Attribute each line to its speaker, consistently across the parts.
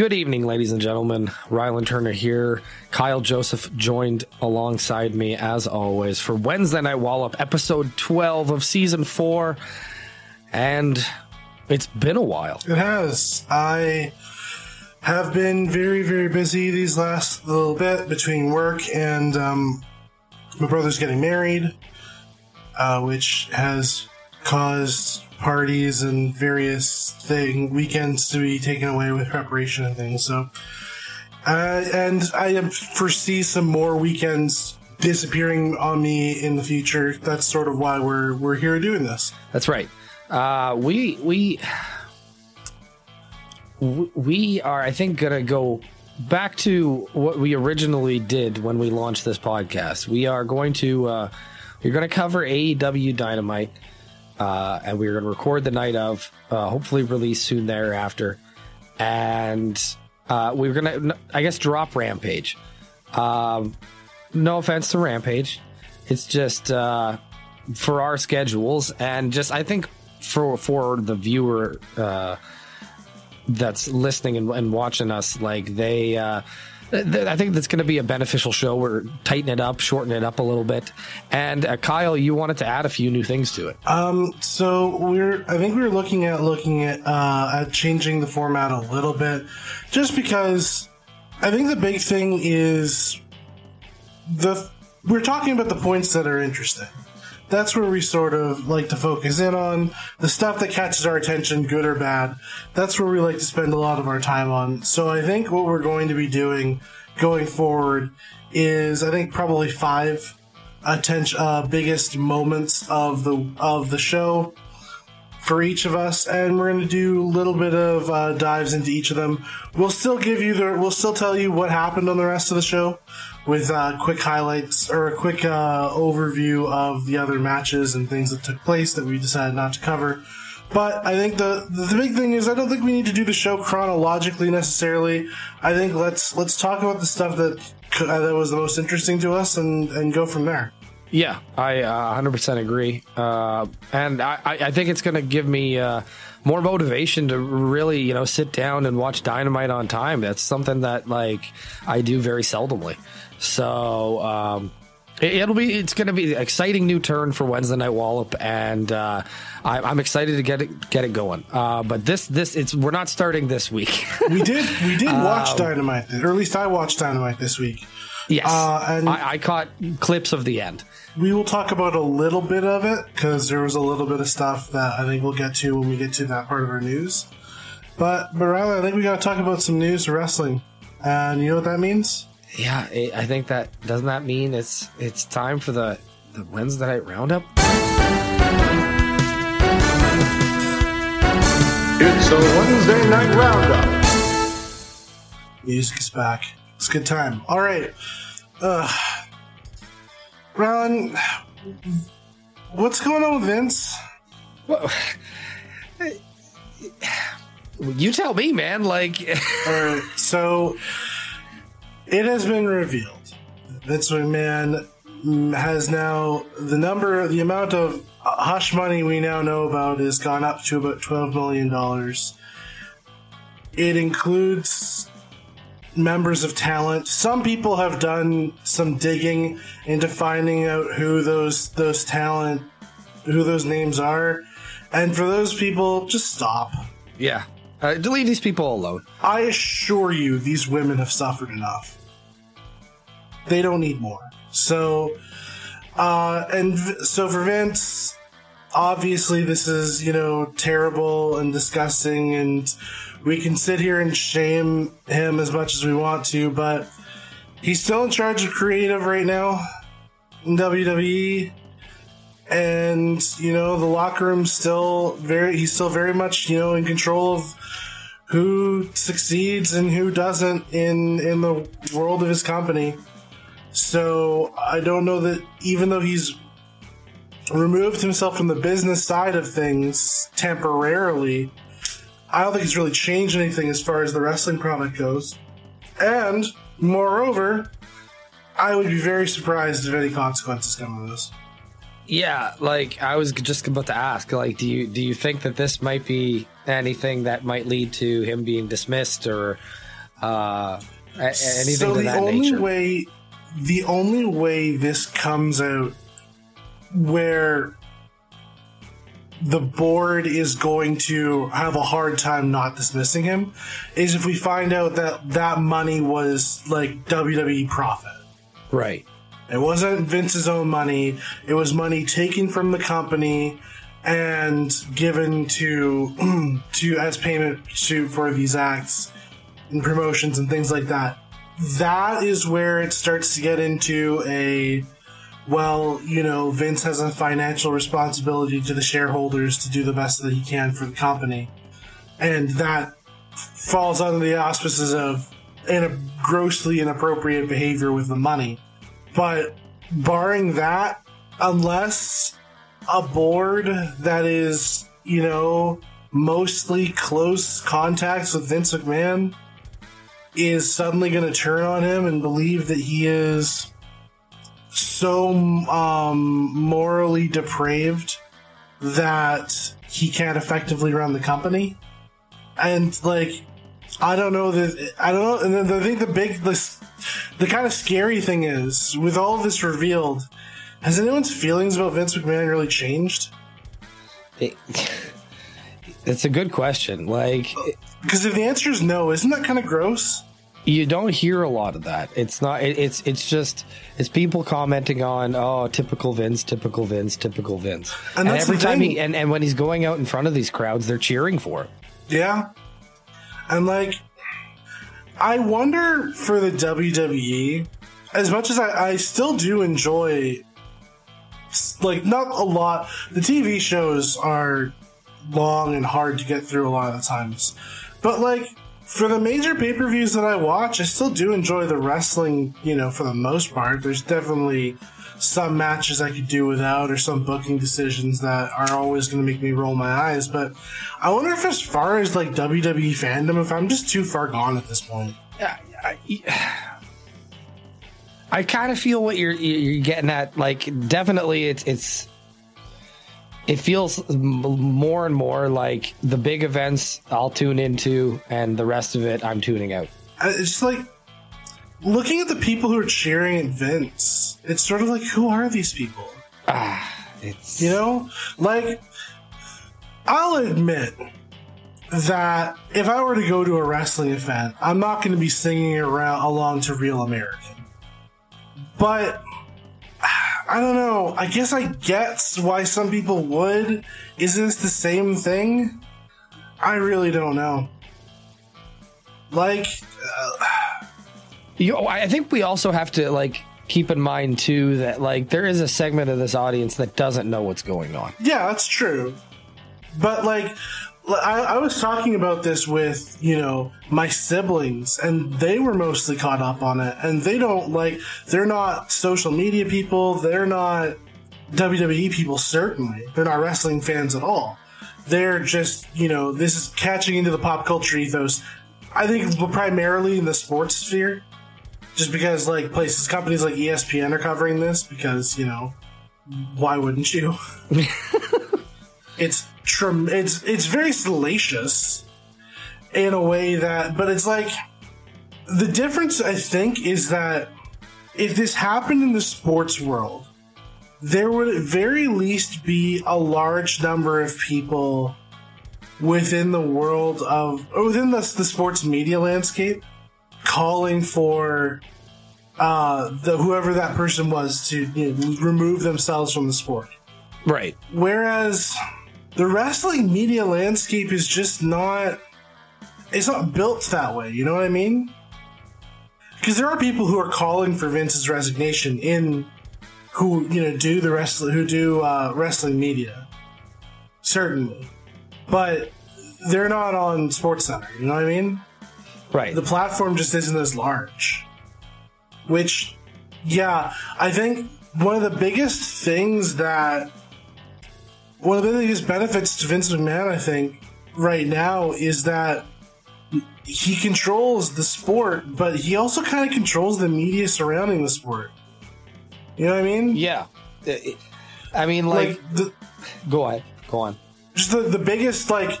Speaker 1: Good evening, ladies and gentlemen. Rylan Turner here. Kyle Joseph joined alongside me as always for Wednesday Night Wallop, episode 12 of season 4. And it's been a while.
Speaker 2: It has. I have been very, very busy these last little bit between work and um, my brother's getting married, uh, which has caused parties and various thing weekends to be taken away with preparation and things. So, uh, and I foresee some more weekends disappearing on me in the future. That's sort of why we're we're here doing this.
Speaker 1: That's right. Uh, we we we are, I think, gonna go back to what we originally did when we launched this podcast. We are going to uh, we're going to cover AEW Dynamite uh, and we are going to record the night of, uh, hopefully release soon thereafter. And uh, we are going to, I guess, drop Rampage. Um, no offense to Rampage, it's just uh, for our schedules and just I think for for the viewer uh, that's listening and, and, watching us, like they uh, I think that's going to be a beneficial show. We're tighten it up, shorten it up a little bit. And uh, Kyle, you wanted to add a few new things to it.
Speaker 2: Um, so we're I think we are looking at looking at uh, at changing the format a little bit, just because I think the big thing is the we're talking about the points that are interesting that's where we sort of like to focus in on the stuff that catches our attention, good or bad. That's where we like to spend a lot of our time on. So I think what we're going to be doing going forward is I think probably five attention uh, biggest moments of the of the show for each of us, and we're going to do a little bit of uh, dives into each of them. We'll still give you the we'll still tell you what happened on the rest of the show with uh, quick highlights or a quick uh, overview of the other matches and things that took place that we decided not to cover. But I think the the big thing is I don't think we need to do the show chronologically necessarily. I think let's let's talk about the stuff that uh, that was the most interesting to us and and go from there.
Speaker 1: Yeah, I uh, 100% agree, uh, and I, I think it's going to give me uh, more motivation to really you know sit down and watch Dynamite on time. That's something that like I do very seldomly. So um, it, will be it's going to be an exciting new turn for Wednesday Night Wallop, and uh, I, am excited to get it get it going. Uh, but this this it's we're not starting this week.
Speaker 2: we did we did watch um, Dynamite, or at least I watched Dynamite this week.
Speaker 1: Yes, uh, and I, I caught clips of the end.
Speaker 2: We will talk about a little bit of it because there was a little bit of stuff that I think we'll get to when we get to that part of our news. But but rather, I think we got to talk about some news wrestling, and you know what that means
Speaker 1: yeah, I think that doesn't that mean it's it's time for the the Wednesday night roundup.
Speaker 3: It's a Wednesday night roundup.
Speaker 2: Music is back. It's a good time. All right, uh, Ron, what's going on with Vince?
Speaker 1: Well, you tell me, man. Like,
Speaker 2: all right, so it has been revealed Vince McMahon has now the number, the amount of hush money we now know about has gone up to about twelve million dollars. It includes members of talent. Some people have done some digging into finding out who those those talent, who those names are, and for those people, just stop.
Speaker 1: Yeah, uh, leave these people alone.
Speaker 2: I assure you, these women have suffered enough. They don't need more. So, uh, and so for Vince, obviously this is, you know, terrible and disgusting and we can sit here and shame him as much as we want to, but he's still in charge of creative right now in WWE. And, you know, the locker room's still very, he's still very much, you know, in control of who succeeds and who doesn't in, in the world of his company. So I don't know that even though he's removed himself from the business side of things temporarily, I don't think he's really changed anything as far as the wrestling product goes. And moreover, I would be very surprised if any consequences come of this.
Speaker 1: Yeah, like I was just about to ask, like, do you do you think that this might be anything that might lead to him being dismissed or uh, anything
Speaker 2: so
Speaker 1: of
Speaker 2: the
Speaker 1: that
Speaker 2: only
Speaker 1: nature.
Speaker 2: way the only way this comes out where the board is going to have a hard time not dismissing him is if we find out that that money was like WWE profit.
Speaker 1: right.
Speaker 2: It wasn't Vince's own money. It was money taken from the company and given to to as payment to for these acts and promotions and things like that. That is where it starts to get into a well, you know, Vince has a financial responsibility to the shareholders to do the best that he can for the company. And that falls under the auspices of in grossly inappropriate behavior with the money. But barring that, unless a board that is, you know, mostly close contacts with Vince McMahon is suddenly going to turn on him and believe that he is so um, morally depraved that he can't effectively run the company. And like, I don't know that I don't know. And then I think the big the, the kind of scary thing is with all this revealed, has anyone's feelings about Vince McMahon really changed?
Speaker 1: It- it's a good question. Like,
Speaker 2: Because if the answer is no, isn't that kind of gross?
Speaker 1: You don't hear a lot of that. It's not. It, it's it's just it's people commenting on oh typical Vince, typical Vince, typical Vince.
Speaker 2: And
Speaker 1: And,
Speaker 2: that's
Speaker 1: every
Speaker 2: the
Speaker 1: time
Speaker 2: thing.
Speaker 1: he and, and when he's going out in front of these crowds, they're cheering for him.
Speaker 2: Yeah. And like, I wonder for the WWE, as much as I, I still do enjoy, like, not a lot, the TV shows are long and hard to get through a lot of the times. But like, for the major pay per views that I watch, I still do enjoy the wrestling, you know, for the most part. There's definitely some matches I could do without, or some booking decisions that are always going to make me roll my eyes. But I wonder if, as far as like WWE fandom, if I'm just too far gone at this point. Yeah.
Speaker 1: I kind of feel what you're you're getting at. Like, definitely, it's it's. It feels more and more like the big events I'll tune into, and the rest of it I'm tuning out.
Speaker 2: It's just like looking at the people who are cheering at Vince. It's sort of like, who are these people?
Speaker 1: Ah, it's
Speaker 2: You know, like I'll admit that if I were to go to a wrestling event, I'm not going to be singing around along to Real American. But I don't know. I guess I get why some people would. Is this the same thing? I really don't know. Like, uh,
Speaker 1: You, I think we also have to like keep in mind too that like there is a segment of this audience that doesn't know what's going on.
Speaker 2: Yeah, that's true. But like, I, I was talking about this with you know my siblings, and they were mostly caught up on it, and they don't like. They're not social media people. They're not WWE people. Certainly, they're not wrestling fans at all. They're just you know this is catching into the pop culture ethos. I think primarily in the sports sphere, just because like places, companies like ESPN are covering this because you know why wouldn't you? it's trem- it's it's very salacious in a way that but it's like the difference i think is that if this happened in the sports world there would at very least be a large number of people within the world of or within the, the sports media landscape calling for uh, the whoever that person was to you know, remove themselves from the sport
Speaker 1: Right.
Speaker 2: Whereas the wrestling media landscape is just not it's not built that way, you know what I mean? Because there are people who are calling for Vince's resignation in who, you know, do the wrestling who do uh, wrestling media. Certainly. But they're not on Sports Center, you know what I mean?
Speaker 1: Right.
Speaker 2: the platform just isn't as large. Which, yeah, I think one of the biggest things that one of the biggest benefits to Vince McMahon, I think, right now is that he controls the sport, but he also kind of controls the media surrounding the sport. You know what I mean?
Speaker 1: yeah. Uh, I mean, like,
Speaker 2: Like the
Speaker 1: go ahead. Go on.
Speaker 2: just the, the biggest like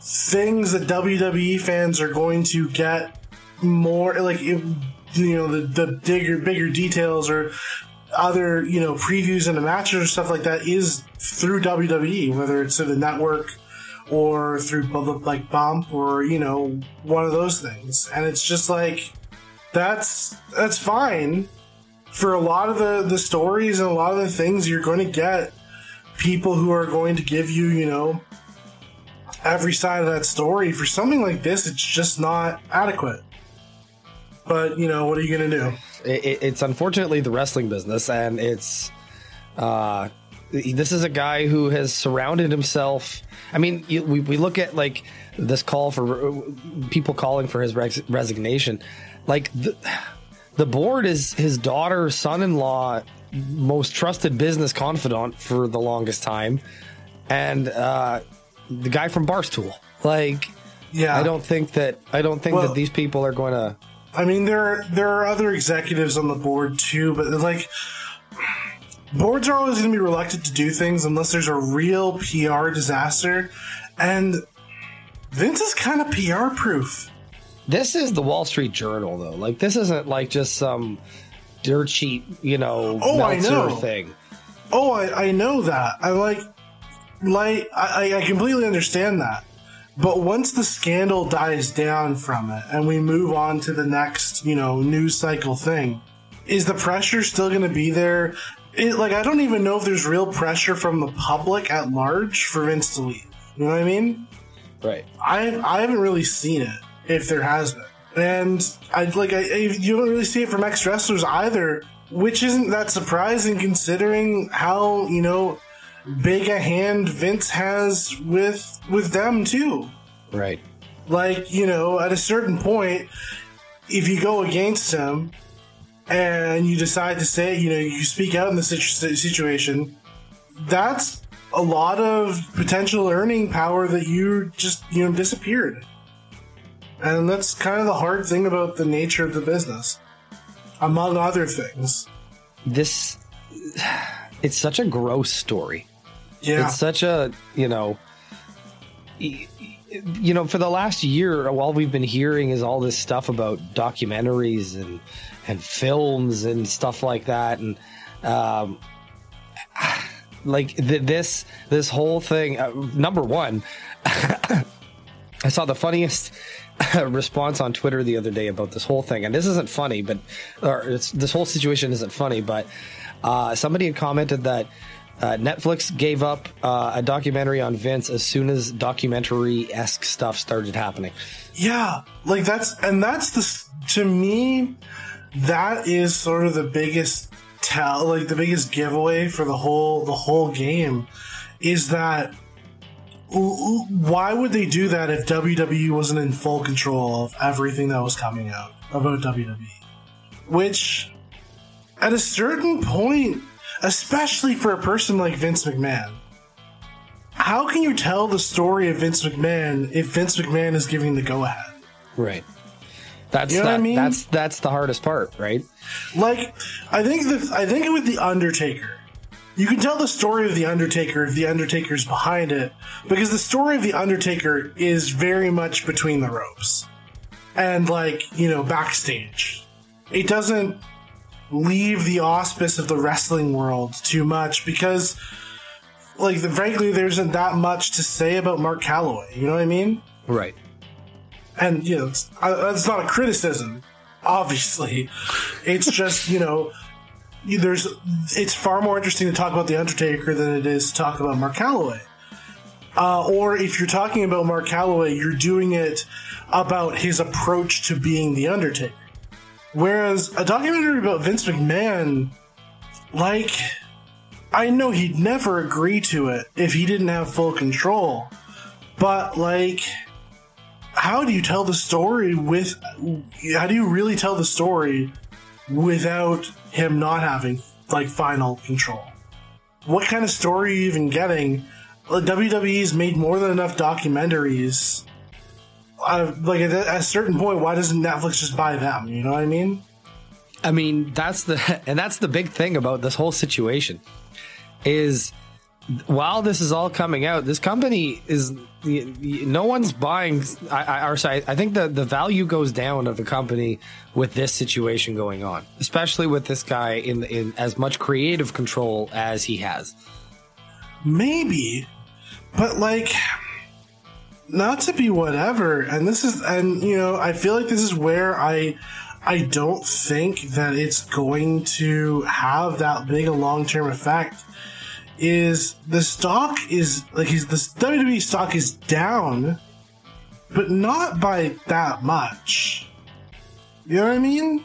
Speaker 2: things that WWE fans are going to get more like if, you know the the bigger bigger details or other you know previews and the matches or stuff like that is through WWE, whether it's through the network or through public like bump or you know one of those things, and it's just like that's that's fine. For a lot of the the stories and a lot of the things you're going to get people who are going to give you you know every side of that story. For something like this it's just not adequate but you know what are you going to do
Speaker 1: it, it's unfortunately the wrestling business, and it's uh, this is a guy who has surrounded himself. I mean, you, we we look at like this call for people calling for his res- resignation, like the the board is his daughter, son-in-law, most trusted business confidant for the longest time, and uh, the guy from Barstool, like.
Speaker 2: yeah
Speaker 1: I don't think that I don't think
Speaker 2: Well-
Speaker 1: that these people are going to
Speaker 2: I mean, there there are other executives on the board too, but like boards are always going to be reluctant to do things unless there's a real PR disaster, and Vince is kind of PR proof.
Speaker 1: This is the Wall Street Journal, though. Like, this isn't like just some dirt sheet, you know,
Speaker 2: Oh, I know.
Speaker 1: thing.
Speaker 2: Oh, I, I know that. I like, like I, I completely understand that. But once the scandal dies down from it, and we move on to the next, you know, news cycle thing, is the pressure still going to be there? It, like, I don't even know if there's real pressure from the public at large for Vince to leave. You know what I mean?
Speaker 1: Right.
Speaker 2: I I haven't really seen it, if there has been, and I like I, I you don't really see it from ex wrestlers either, which isn't that surprising considering how you know big a hand Vince has with with them too.
Speaker 1: Right.
Speaker 2: Like you know, at a certain point, if you go against him and you decide to say, you know, you speak out in the situ- situation, that's a lot of potential earning power that you just, you know, disappeared. And that's kind of the hard thing about the nature of the business, among other things.
Speaker 1: This, it's such a gross story.
Speaker 2: Yeah.
Speaker 1: It's such a, you know, you know, for the last year, all we've been hearing is all this stuff about documentaries and and films and stuff like that, and um, like th- this this whole thing. Uh, number one, I saw the funniest response on Twitter the other day about this whole thing, and this isn't funny, but or this whole situation isn't funny, but uh, somebody had commented that uh, Netflix gave up uh, a documentary on Vince as soon as documentary esque stuff started happening.
Speaker 2: Yeah, like that's and that's the to me that is sort of the biggest tell like the biggest giveaway for the whole the whole game is that why would they do that if WWE wasn't in full control of everything that was coming out about WWE? Which at a certain point, especially for a person like Vince McMahon, how can you tell the story of Vince McMahon if Vince McMahon is giving the go ahead?
Speaker 1: Right. That's
Speaker 2: You know what I mean?
Speaker 1: that's that's the hardest part, right?
Speaker 2: Like, I think the I think with the Undertaker, you can tell the story of the Undertaker if the Undertaker's behind it, because the story of the Undertaker is very much between the ropes, and like you know backstage. It doesn't leave the auspice of the wrestling world too much because, like, frankly, there isn't that much to say about Mark Calaway. You know what I mean?
Speaker 1: Right.
Speaker 2: and you know it's, uh, it's not a criticism obviously it's just you know there's it's far more interesting to talk about the undertaker than it is to talk about mark Calaway. uh, or if you're talking about mark Calaway, you're doing it about his approach to being the undertaker whereas a documentary about vince mcmahon like i know he'd never agree to it if he didn't have full control. But like how do you tell the story with how do you really tell the story without him not having like final control? What kind of story are you even getting? Wwe's made more than enough documentaries uh, like at a, at a certain point why doesn't netflix just buy them you know what i mean
Speaker 1: I mean, that's the and that's the big thing about this whole situation is while this is all coming out, this company is no one's buying. I, I, or sorry, I think the the value goes down of the company with this situation going on, especially with this guy in in as much creative control as he has.
Speaker 2: Maybe, but like, not to be whatever. And this is, and you know, I feel like this is where I. I don't think that it's going to have that big a long term effect is the stock is like he's the WWE stock is down, but not by that much. You know what I mean?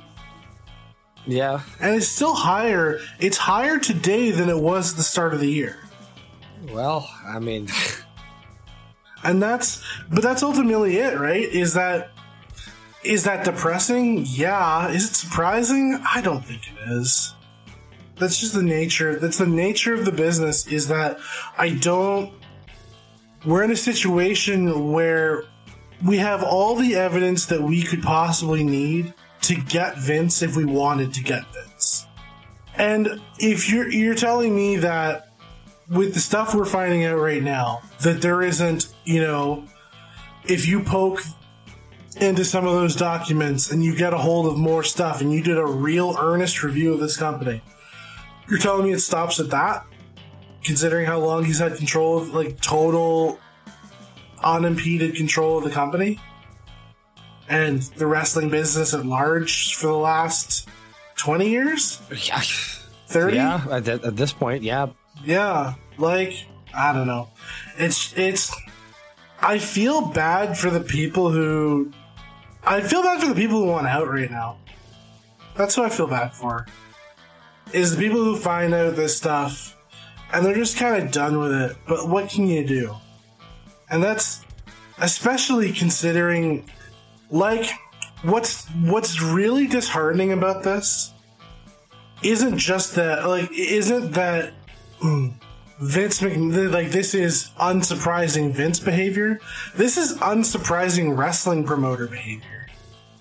Speaker 1: Yeah.
Speaker 2: And it's still higher. It's higher today than it was the start of the year.
Speaker 1: Well, I mean,
Speaker 2: and that's but that's ultimately it, right? Is that is that depressing? Yeah. Is it surprising? I don't think it is that's just the nature that's the nature of the business is that i don't we're in a situation where we have all the evidence that we could possibly need to get vince if we wanted to get vince and if you're you're telling me that with the stuff we're finding out right now that there isn't you know if you poke into some of those documents and you get a hold of more stuff and you did a real earnest review of this company you're telling me it stops at that? Considering how long he's had control of, like, total unimpeded control of the company? And the wrestling business at large for the last 20 years?
Speaker 1: Yeah.
Speaker 2: 30?
Speaker 1: Yeah, at, at this point, yeah.
Speaker 2: Yeah. Like, I don't know. It's, it's, I feel bad for the people who, I feel bad for the people who want out right now. That's who I feel bad for is the people who find out this stuff and they're just kind of done with it. But what can you do? And that's especially considering like what's what's really disheartening about this isn't just that like isn't that mm, Vince Mc, like this is unsurprising Vince behavior. This is unsurprising wrestling promoter behavior.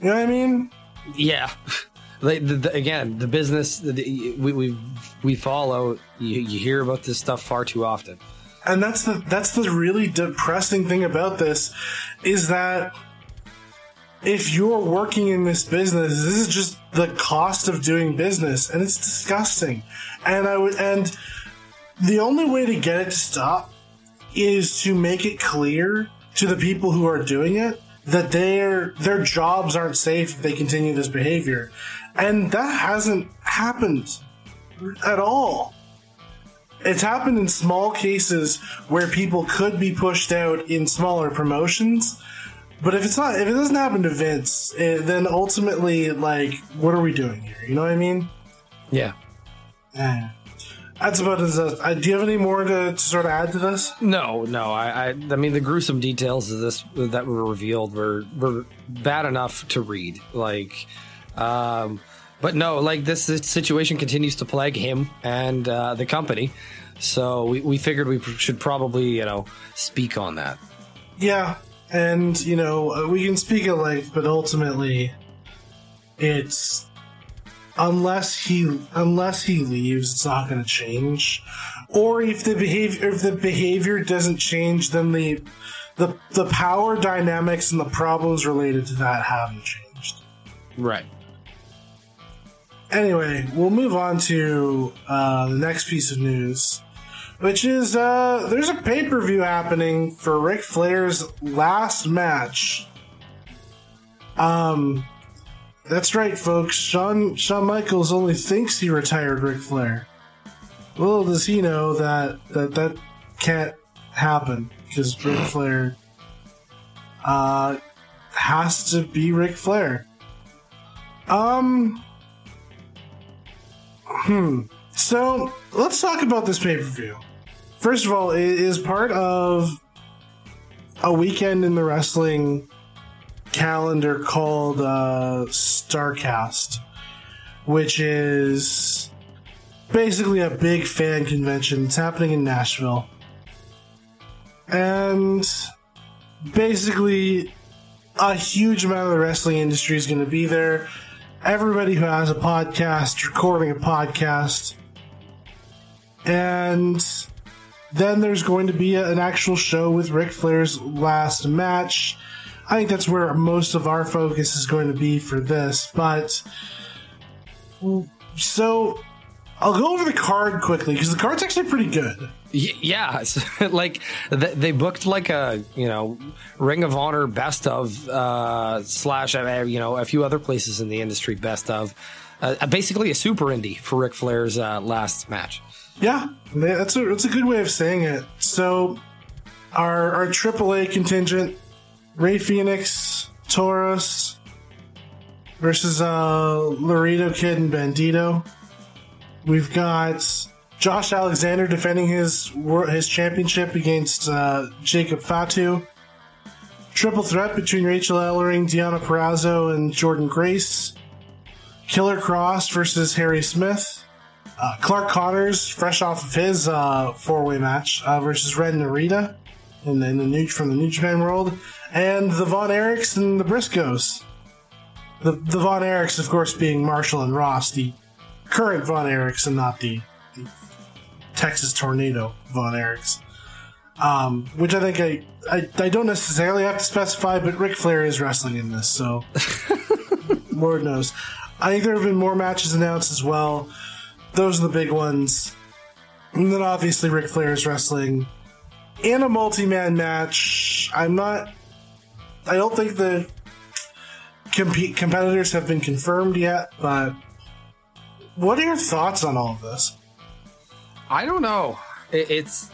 Speaker 2: You know what I mean?
Speaker 1: Yeah. the, the, again, the business the, we, we we follow, you, you hear about this stuff far too often.
Speaker 2: And that's the that's the really depressing thing about this is that if you're working in this business, this is just the cost of doing business, and it's disgusting. And I would and the only way to get it to stop is to make it clear to the people who are doing it that their their jobs aren't safe if they continue this behavior and that hasn't happened at all. It's happened in small cases where people could be pushed out in smaller promotions. But if it's not, if it doesn't happen to Vince, it, eh, then ultimately, like, what are we doing here? You know what I mean?
Speaker 1: Yeah.
Speaker 2: Yeah. That's about as. Uh, do you have any more to, to, sort of add to this?
Speaker 1: No, no. I, I, I mean, the gruesome details of this that were revealed were were bad enough to read. Like, um, but no, like this, this situation continues to plague him and uh, the company. So we, we figured we should probably, you know, speak on that.
Speaker 2: Yeah. And, you know, uh, we can speak at length, but ultimately, it's unless he unless he leaves, it's not going to change. Or if the behavior if the behavior doesn't change, then the the the power dynamics and the problems related to that haven't changed.
Speaker 1: Right.
Speaker 2: Anyway, we'll move on to uh, the next piece of news, which is uh, there's a pay per view happening for Ric Flair's last match. Um, that's right, folks. Shawn Shawn Michaels only thinks he retired Ric Flair. Little does he know that that that can't happen because Ric Flair uh, has to be Ric Flair. Um, Hmm. So let's talk about this pay per view. First of all, it is part of a weekend in the wrestling calendar called uh, Starcast, which is basically a big fan convention. It's happening in Nashville. And basically, a huge amount of the wrestling industry is going to be there everybody who has a podcast recording a podcast. And then there's going to be an actual show with Ric Flair's last match. I think that's where most of our focus is going to be for this. But so I'll go over the card quickly because the card's actually pretty good.
Speaker 1: Y- yeah, like th- they booked like a you know Ring of Honor best of uh, slash uh, you know a few other places in the industry best of uh, basically a super indie for Ric Flair's uh, last match.
Speaker 2: Yeah, that's a that's a good way of saying it. So our our AAA contingent, Rey Fenix, Taurus versus uh, Laredo Kid and Bandido. We've got Josh Alexander defending his his championship against uh, Jacob Fatu. Triple threat between Rachel Ellering, Deonna Purrazzo, and Jordan Grace. Killer Kross versus Harry Smith. Uh, Clark Connors, fresh off of his uh, four-way match uh, versus Ren Narita in, in the new from the New Japan World, and the Von Erichs and the Briscoes. The the Von Erichs, of course, being Marshall and Ross, the current Von Erichs, and not the, the Texas Tornado Von Erichs. Um, which I think I, I I don't necessarily have to specify, but Ric Flair is wrestling in this, so Lord knows. I think there have been more matches announced as well those are the big ones. And then obviously Ric Flair is wrestling in a multi-man match. I'm not. I don't think the compete competitors have been confirmed yet, but what are your thoughts on all of this?
Speaker 1: I don't know. It, it's.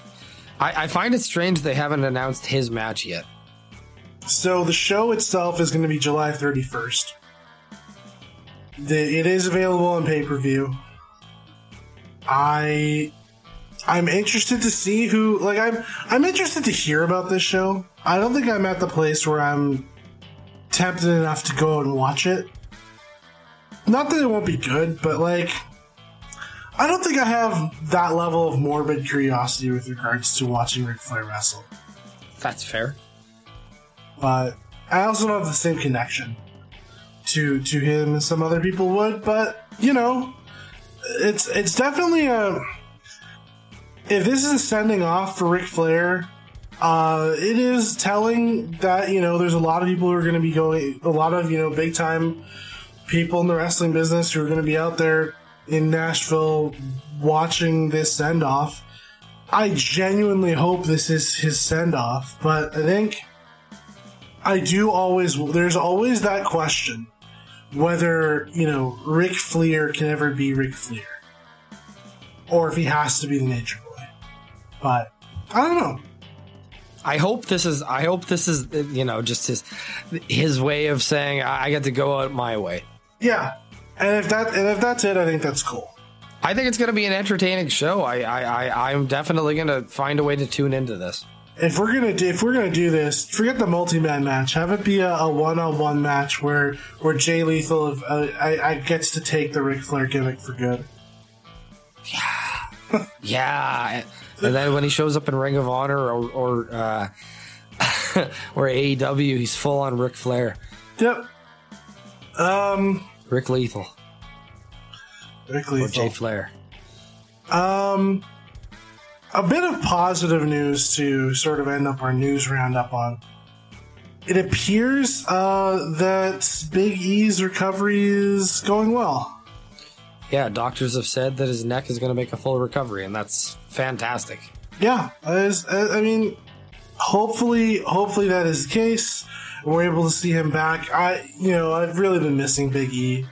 Speaker 1: I, I find it strange they haven't announced his match yet.
Speaker 2: So the show itself is going to be July 31st. The, it is available on pay per view. I I'm interested to see who like I'm I'm interested to hear about this show. I don't think I'm at the place where I'm tempted enough to go and watch it. Not that it won't be good, but like I don't think I have that level of morbid curiosity with regards to watching Ric Flair wrestle.
Speaker 1: That's fair.
Speaker 2: But I also don't have the same connection to to him as some other people would, but you know, it's it's definitely a. If this is a sending off for Ric Flair, uh, it is telling that you know there's a lot of people who are going to be going, a lot of you know big time people in the wrestling business who are going to be out there in Nashville watching this send off. I genuinely hope this is his send off, but I think I do always. There's always that question whether you know Ric Flair can ever be Ric Flair, or if he has to be the Nature. But I don't know.
Speaker 1: I hope this is. I hope this is. You know, just his his way of saying I get to go out my way.
Speaker 2: Yeah, and if that and if that's it, I think that's cool.
Speaker 1: I think it's going to be an entertaining show. I I, I I'm definitely going to find a way to tune into this
Speaker 2: if we're gonna do if we're gonna do this, forget the multi-man match. Have it be a, a one-on-one match where where Jay Lethal uh, I, I gets to take the Ric Flair gimmick for good.
Speaker 1: Yeah, yeah. And then when he shows up in Ring of Honor or or uh, or AEW, he's full on Ric Flair.
Speaker 2: Yep. Um.
Speaker 1: Rick Lethal.
Speaker 2: Rick Lethal.
Speaker 1: Or Jay Flair.
Speaker 2: Um a bit of positive news to sort of end up our news roundup on. It appears uh, that Big E's recovery is going well.
Speaker 1: Yeah, doctors have said that his neck is going to make a full recovery, and that's fantastic.
Speaker 2: Yeah, as, uh, I mean, hopefully, hopefully that is the case. We're able to see him back. I, you know, I've really been missing Big E.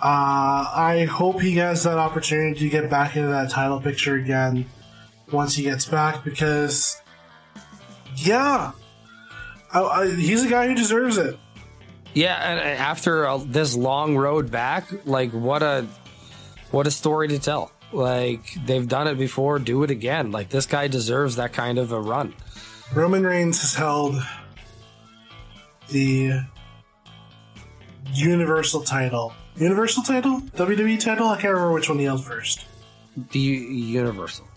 Speaker 2: Uh, I hope he has that opportunity to get back into that title picture again once he gets back because, yeah, I, I, he's a guy who deserves it.
Speaker 1: Yeah, and uh, after a, this long road back, like what a what a story to tell. Like they've done it before, do it again. Like this guy deserves that kind of a run.
Speaker 2: Roman Reigns has held the Universal title. Universal title? WWE title? I can't remember which one he held first.
Speaker 1: The Universal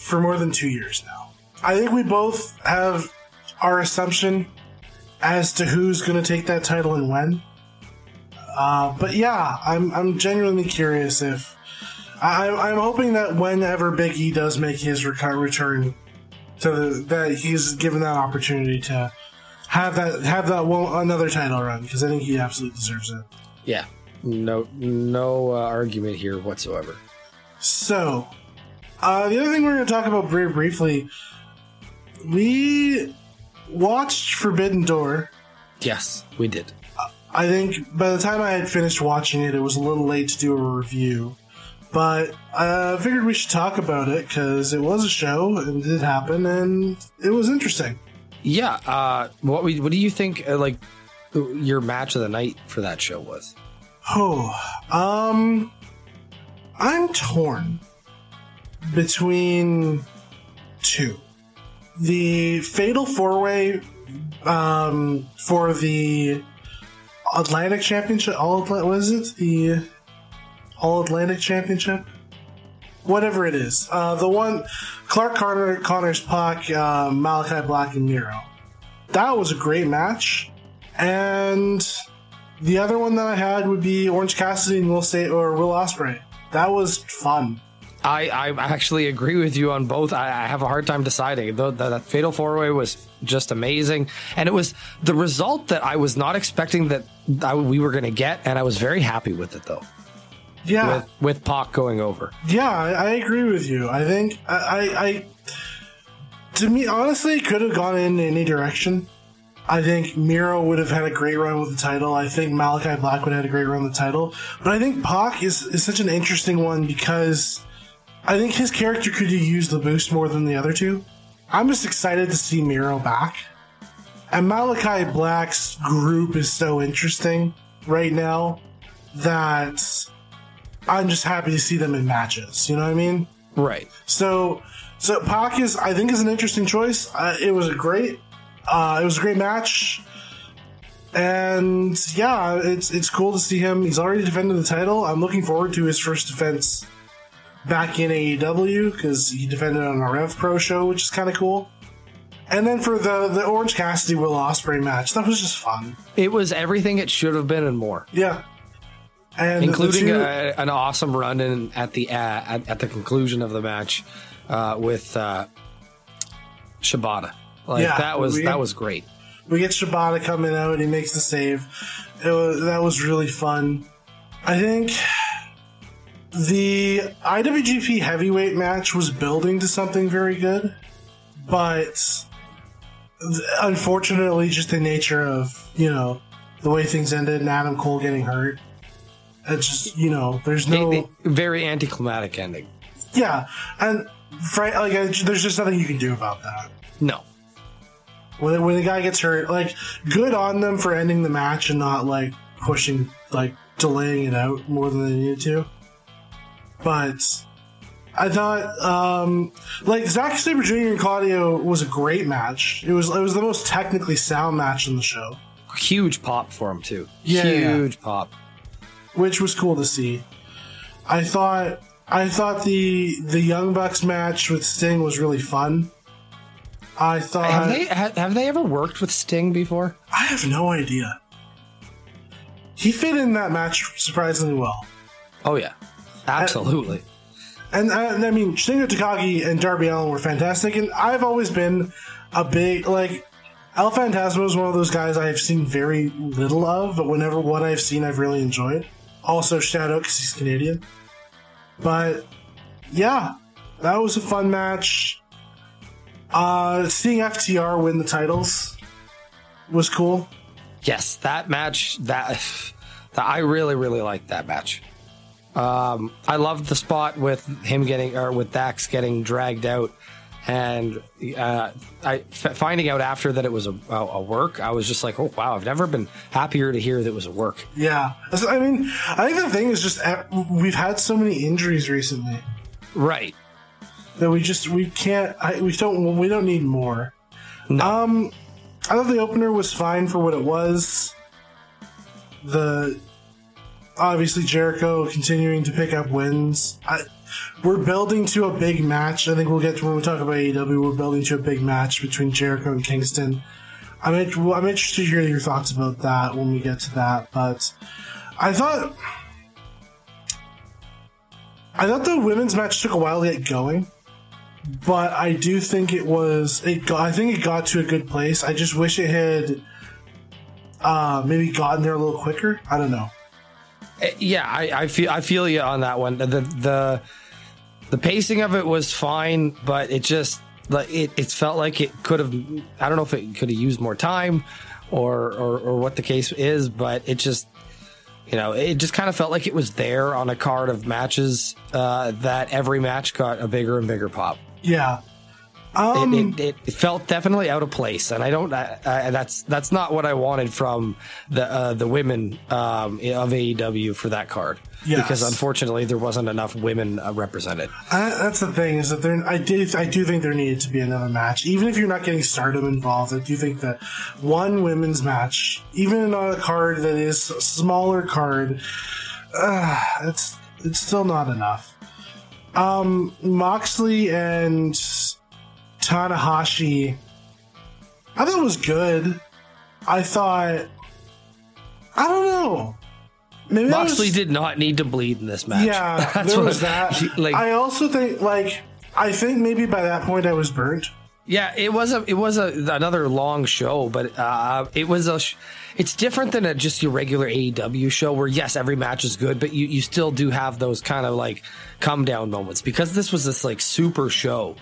Speaker 2: for more than two years now. I think we both have our assumption as to who's going to take that title and when. Uh, but yeah, I'm I'm genuinely curious if I, I'm hoping that whenever Big E does make his return to the, that he's given that opportunity to have that have that one another title run because I think he absolutely deserves it.
Speaker 1: Yeah, no, no uh, argument here whatsoever.
Speaker 2: So, uh, the other thing we're going to talk about very briefly, we watched Forbidden Door.
Speaker 1: Yes, we did.
Speaker 2: I think by the time I had finished watching it, it was a little late to do a review. But I figured we should talk about it because it was a show and it did happen and it was interesting.
Speaker 1: Yeah. Uh, what we, what do you think? Uh, like your match of the night for that show was?
Speaker 2: Oh, um, I'm torn between two. The Fatal Four Way um, for the Atlantic Championship. All Atla- what is it? The All Atlantic Championship. Whatever it is, uh, the one Clark Connor, Connors, Pac, uh, Malachi Black, and Miro. That was a great match, and the other one that I had would be Orange Cassidy and Will Say or Will Ospreay. That was fun.
Speaker 1: I, I actually agree with you on both. I, I have a hard time deciding. The, the, that fatal four way was just amazing, and it was the result that I was not expecting that I, we were going to get, and I was very happy with it though.
Speaker 2: Yeah,
Speaker 1: With with Pac going over.
Speaker 2: yeah, I, I agree with you. I think I, I, I to me honestly it could have gone in any direction. I think Miro would have had a great run with the title. I think Malachi Black would have had a great run with the title. But I think Pac is, is such an interesting one because I think his character could have used the boost more than the other two. I'm just excited to see Miro back. And Malachi Black's group is so interesting right now that I'm just happy to see them in matches. You know what I mean?
Speaker 1: Right.
Speaker 2: So, so Pac is, I think, is an interesting choice. Uh, it was a great, uh, it was a great match, and yeah, it's it's cool to see him. He's already defended the title. I'm looking forward to his first defense back in AEW because he defended on a Rev Pro show, which is kind of cool. And then for the the Orange Cassidy Will Ospreay match, that was just fun.
Speaker 1: It was everything it should have been and more,
Speaker 2: Yeah, and
Speaker 1: including
Speaker 2: two-
Speaker 1: a, an awesome run in at the uh, at, at the conclusion of the match uh, with uh, Shibata. Like
Speaker 2: Yeah,
Speaker 1: that was
Speaker 2: we-
Speaker 1: that was great.
Speaker 2: We get Shibata coming out. And he makes the save. It was, that was really fun. I think the IWGP Heavyweight match was building to something very good, but unfortunately, just the nature of you know the way things ended and Adam Cole getting hurt. It's just you know there's no
Speaker 1: very anticlimactic ending.
Speaker 2: yeah, and fr- like I- there's just nothing you can do about that.
Speaker 1: No,
Speaker 2: when, when the guy gets hurt, like good on them for ending the match and not like pushing, like delaying it out more than they needed to. But I thought, um, like Zack Sabre Jr. and Claudio was a great match. It was it was the most technically sound match in the show,
Speaker 1: huge pop for him too.
Speaker 2: Yeah, yeah.
Speaker 1: huge pop.
Speaker 2: which was cool to see. I thought I thought the the Young Bucks match with Sting was really fun. I thought
Speaker 1: Have they ha- have they ever worked with Sting before?
Speaker 2: I have no idea. He fit in that match surprisingly well.
Speaker 1: Oh yeah, absolutely.
Speaker 2: And, uh, and I mean, Shingo Takagi and Darby Allin were fantastic. And I've always been a big, like, El Phantasmo is one of those guys I've seen very little of, but whenever what I've seen, I've really enjoyed. Also, shout out because he's Canadian. But yeah, that was a fun match. Uh, seeing FTR win the titles was cool.
Speaker 1: Yes, that match that, that I really really liked that match. Um, I loved the spot with him getting or with Dax getting dragged out, and uh, I f- finding out after that it was a, a, work. I was just like, oh wow, I've never been happier to hear that it was a work.
Speaker 2: Yeah, I mean, I think the thing is just uh, we've had so many injuries recently
Speaker 1: Right.
Speaker 2: that we just we can't. I, we don't. We don't need more.
Speaker 1: No.
Speaker 2: Um, I thought the opener was fine for what it was. The obviously Jericho continuing to pick up wins. I, we're building to a big match. I think we'll get to when we talk about AEW. We're building to a big match between Jericho and Kingston. I'm I'm interested to hear your thoughts about that when we get to that. But I thought I thought the women's match took a while to get going, but I do think it was. It got, I think it got to a good place. I just wish it had uh, maybe gotten there a little quicker. I don't know.
Speaker 1: Uh, Yeah, I, I feel I feel you on that one. The the the pacing of it was fine, but it just like it, it felt like it could have. I don't know if it could have used more time, or, or or what the case is, but it just you know it just kind of felt like it was there on a card of matches uh, that every match got a bigger and bigger pop.
Speaker 2: Yeah. Um,
Speaker 1: it, it, it felt definitely out of place, and I don't. I, I, that's that's not what I wanted from the uh, the women um, of AEW for that card.
Speaker 2: Yes.
Speaker 1: Because unfortunately, there wasn't enough women uh, represented.
Speaker 2: I, that's the thing is that there. I did. I do think there needed to be another match, even if you're not getting Stardom involved. I do think that one women's match, even on a card that is a smaller card, uh, it's it's still not enough. Um, Moxley and Tanahashi, I thought it was good. I thought, I don't know. Maybe that was-
Speaker 1: did not need to bleed in this match.
Speaker 2: yeah,
Speaker 1: That's
Speaker 2: there
Speaker 1: what-
Speaker 2: was that.
Speaker 1: Like,
Speaker 2: I also think, like, I think maybe by that point I was burnt.
Speaker 1: Yeah, it was a it was a another long show, but uh, it was a. Sh- it's different than a, just your regular AEW show, where yes, every match is good, but you you still do have those kind of like come down moments because this was this like super show.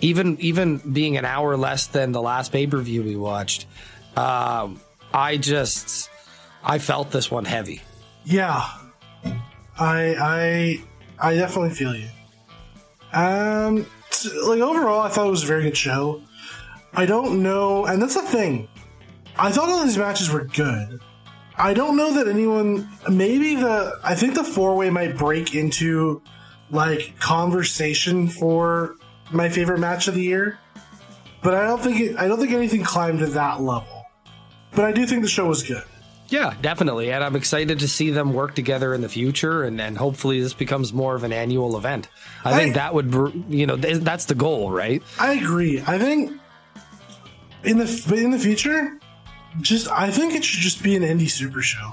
Speaker 1: Even even being an hour less than the last pay per view we watched, um, I just I felt this one heavy.
Speaker 2: Yeah, I I I definitely feel you. Um, like overall, I thought it was a very good show. I don't know, and that's the thing. I thought all these matches were good. I don't know that anyone. Maybe the. I think the four way might break into like conversation for my favorite match of the year, but I don't think it. I don't think anything climbed to that level. But I do think the show was good.
Speaker 1: Yeah, definitely, and I'm excited to see them work together in the future, and, and hopefully this becomes more of an annual event. I think that would, you know, th- that's the goal, right?
Speaker 2: I agree. I think in the in the future, just I think it should just be an indie super show.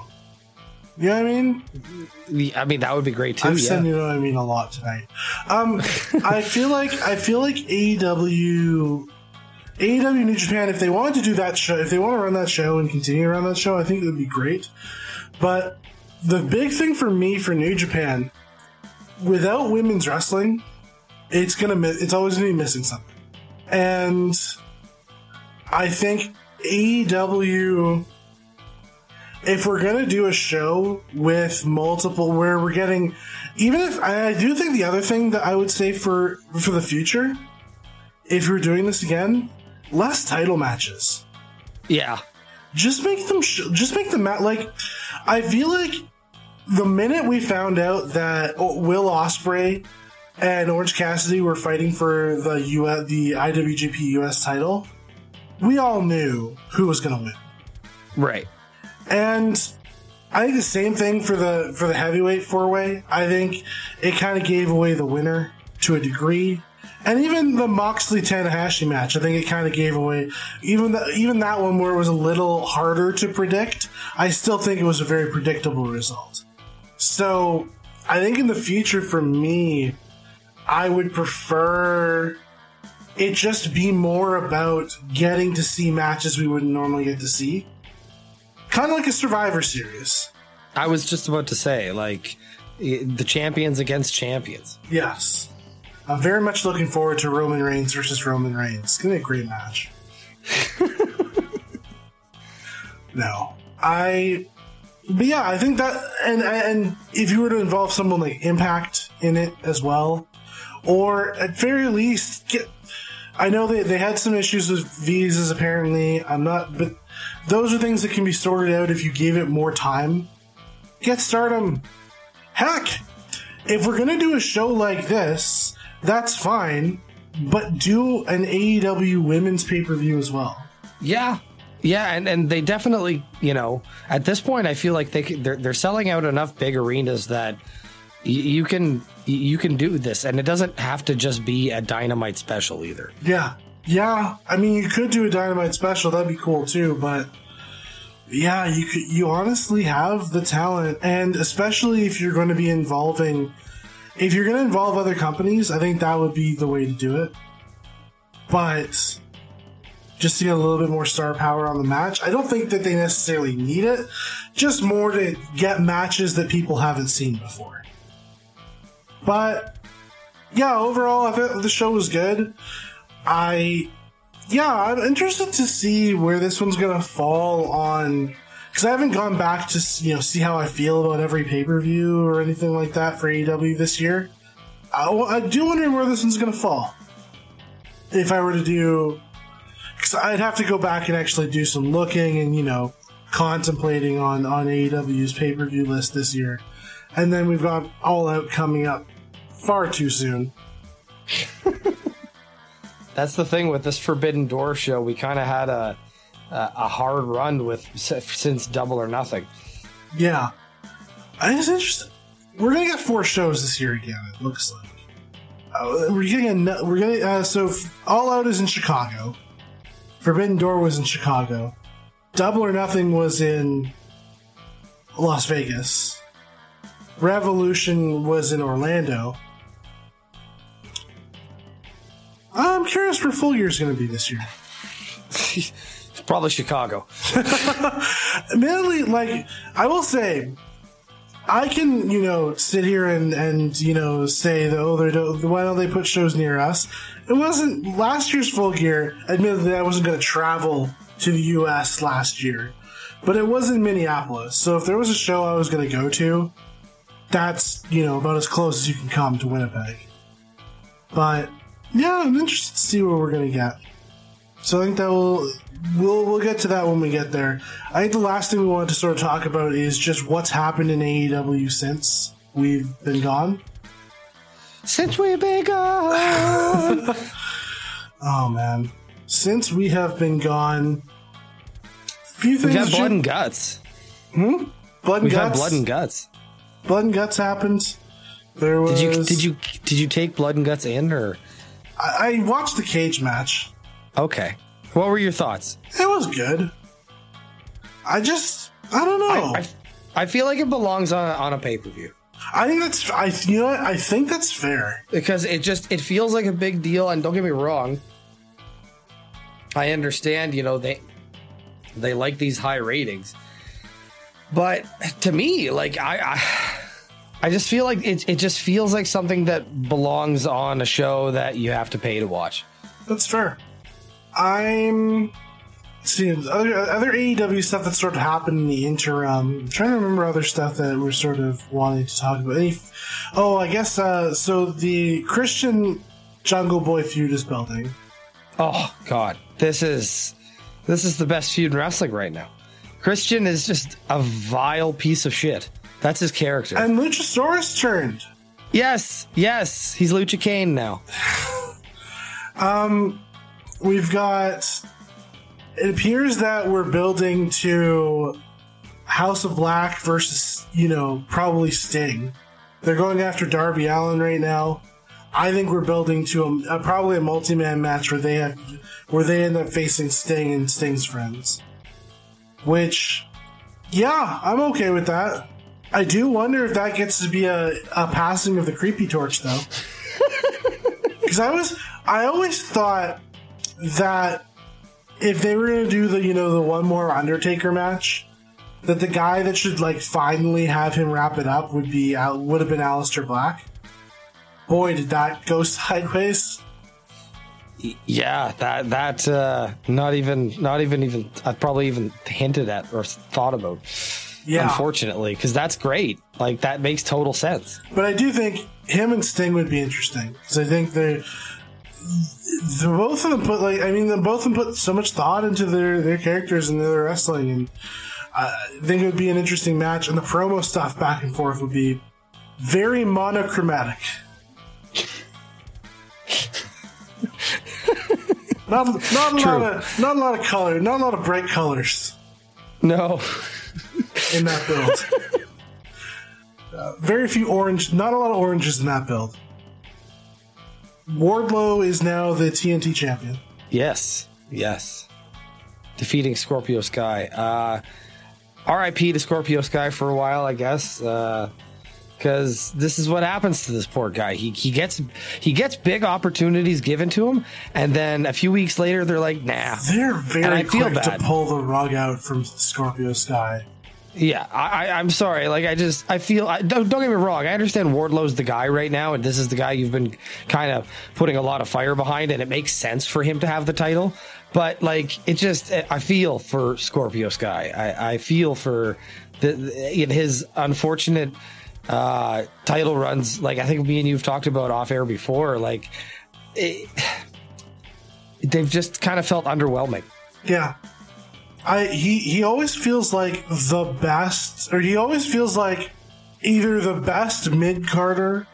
Speaker 2: You know what I mean?
Speaker 1: I mean, that would be great too.
Speaker 2: I've
Speaker 1: yeah.
Speaker 2: said you know what I mean a lot tonight. Um, I feel like I feel like AEW, AEW New Japan. If they wanted to do that show, if they want to run that show and continue around that show, I think it would be great. But the big thing for me for New Japan, without women's wrestling, it's gonna mi- it's always gonna be missing something. And I think AEW if we're gonna do a show with multiple where we're getting even if I do think the other thing that I would say for for the future, if you're doing this again, less title matches.
Speaker 1: Yeah,
Speaker 2: Just make them sh- just make them ma- like I feel like the minute we found out that Will Ospreay and Orange Cassidy were fighting for the U the IWGP US title, we all knew who was gonna win.
Speaker 1: right.
Speaker 2: And I think the same thing for the for the heavyweight four way. I think it kind of gave away the winner to a degree, and even the Moxley Tanahashi match. I think it kind of gave away even the, even that one where it was a little harder to predict. I still think it was a very predictable result. So I think in the future, for me, I would prefer it just be more about getting to see matches we wouldn't normally get to see kind of like a Survivor Series.
Speaker 1: I was just about to say, like, the champions against champions.
Speaker 2: Yes. I'm very much looking forward to Roman Reigns versus Roman Reigns. It's gonna be a great match. no, I. But yeah, I think that, and and if you were to involve someone like Impact in it as well, or at very least get. I know they, they had some issues with visas apparently. I'm not, but those are things that can be sorted out if you gave it more time. Get Stardom. Heck, if we're gonna do a show like this, that's fine, but do an AEW women's pay per view as well.
Speaker 1: Yeah, yeah, and, and they definitely, you know, at this point, I feel like they they're they're selling out enough big arenas that y- you can y- you can do this, and it doesn't have to just be a dynamite special either.
Speaker 2: Yeah, yeah. I mean, you could do a Dynamite special. That'd be cool too. But yeah, you could. You honestly have the talent, and especially if you're going to be involving if you're going to involve other companies, I think that would be the way to do it. But just to get a little bit more star power on the match, I don't think that they necessarily need it. Just more to get matches that people haven't seen before. But yeah, overall, I thought the show was good. I yeah, I'm interested to see where this one's gonna fall on because I haven't gone back to you know see how I feel about every pay per view or anything like that for AEW this year. I, I do wonder where this one's gonna fall. If I were to do, because I'd have to go back and actually do some looking and you know contemplating on on AEW's pay per view list this year, and then we've got All Out coming up far too soon.
Speaker 1: That's the thing with this Forbidden Door show. We kind of had a, a a hard run with since Double or Nothing.
Speaker 2: Yeah, I was. We're gonna get four shows this year again. It looks like uh, we're getting a we're getting uh, so All Out is in Chicago. Forbidden Door was in Chicago. Double or Nothing was in Las Vegas. Revolution was in Orlando. I'm curious where Full Gear is going to be this year.
Speaker 1: it's probably Chicago.
Speaker 2: Admittedly, like I will say, I can you know sit here and and you know say that oh they why don't they put shows near us? It wasn't last year's Full Gear. Admittedly, I wasn't going to travel to the U.S. last year, but it was in Minneapolis. So if there was a show I was going to go to, that's you know about as close as you can come to Winnipeg. But yeah, I'm interested to see what we're gonna get. So I think that will we'll we'll get to that when we get there. I think the last thing we wanted to sort of talk about is just what's happened in AEW since we've been gone.
Speaker 1: Since we've been gone.
Speaker 2: oh man, since we have been gone,
Speaker 1: few things. We've had blood and guts.
Speaker 2: Hmm. Blood and
Speaker 1: we've
Speaker 2: guts.
Speaker 1: had blood and guts.
Speaker 2: Blood and guts happened. There was.
Speaker 1: Did you did you did you take blood and guts in or?
Speaker 2: I, I watched the cage match.
Speaker 1: Okay. What were your thoughts?
Speaker 2: It was good. I just, I don't know.
Speaker 1: I, I, I feel like it belongs on a, on a pay per view.
Speaker 2: I think that's, I you know what? I think that's fair
Speaker 1: because it just it feels like a big deal. And don't get me wrong, I understand. You know they they like these high ratings, but to me, like I, I I just feel like it, it just feels like something that belongs on a show that you have to pay to watch.
Speaker 2: That's fair. I'm seeing other other AEW stuff that sort of happened in the interim. I'm trying to remember other stuff that we're sort of wanting to talk about. Any, oh, I guess uh, so. The Christian Jungle Boy feud is building.
Speaker 1: Oh God, this is this is the best feud in wrestling right now. Christian is just a vile piece of shit. That's his character.
Speaker 2: And Luchasaurus turned.
Speaker 1: Yes, yes, he's Lucha Kane now.
Speaker 2: um, we've got. It appears that we're building to House of Black versus, you know, probably Sting. They're going after Darby Allin right now. I think we're building to a, a probably a multi-man match where they have where they end up facing Sting and Sting's friends. Which, yeah, I'm okay with that. I do wonder if that gets to be a, a passing of the creepy torch, though. Because I was, I always thought that if they were going to do the, you know, the one more Undertaker match, that the guy that should like finally have him wrap it up would be would have been Aleister Black. Boy, did that go sideways.
Speaker 1: Yeah, that that uh, not even not even even I probably even hinted at or thought about. Yeah. Unfortunately, because that's great. Like that makes total sense.
Speaker 2: But I do think him and Sting would be interesting because I think they're, they're both of them put like I mean both of them put so much thought into their their characters and their wrestling and I think it would be an interesting match and the promo stuff back and forth would be very monochromatic. not not a True. lot of not a lot of color, not a lot of bright colors.
Speaker 1: No
Speaker 2: in that build. uh, very few orange, not a lot of oranges in that build. Wardlow is now the TNT champion.
Speaker 1: Yes, yes. Defeating Scorpio Sky. Uh, RIP to Scorpio Sky for a while, I guess. Uh, because this is what happens to this poor guy. He he gets he gets big opportunities given to him, and then a few weeks later they're like, nah.
Speaker 2: They're
Speaker 1: And
Speaker 2: very
Speaker 1: I feel
Speaker 2: quick to pull the rug out from Scorpio Sky.
Speaker 1: Yeah, I, I'm sorry. Like, I just, I feel, I, don't, don't get me wrong. I understand Wardlow's the guy right now, and this is the guy you've been kind of putting a lot of fire behind, and it makes sense for him to have the title. But like, it just, I feel for Scorpio Sky. I, I feel for the, the in his unfortunate uh title runs. Like, I think me and you've talked about off air before. Like, it, they've just kind of felt underwhelming.
Speaker 2: Yeah. I he he always feels like the best or he always feels like either the best mid carder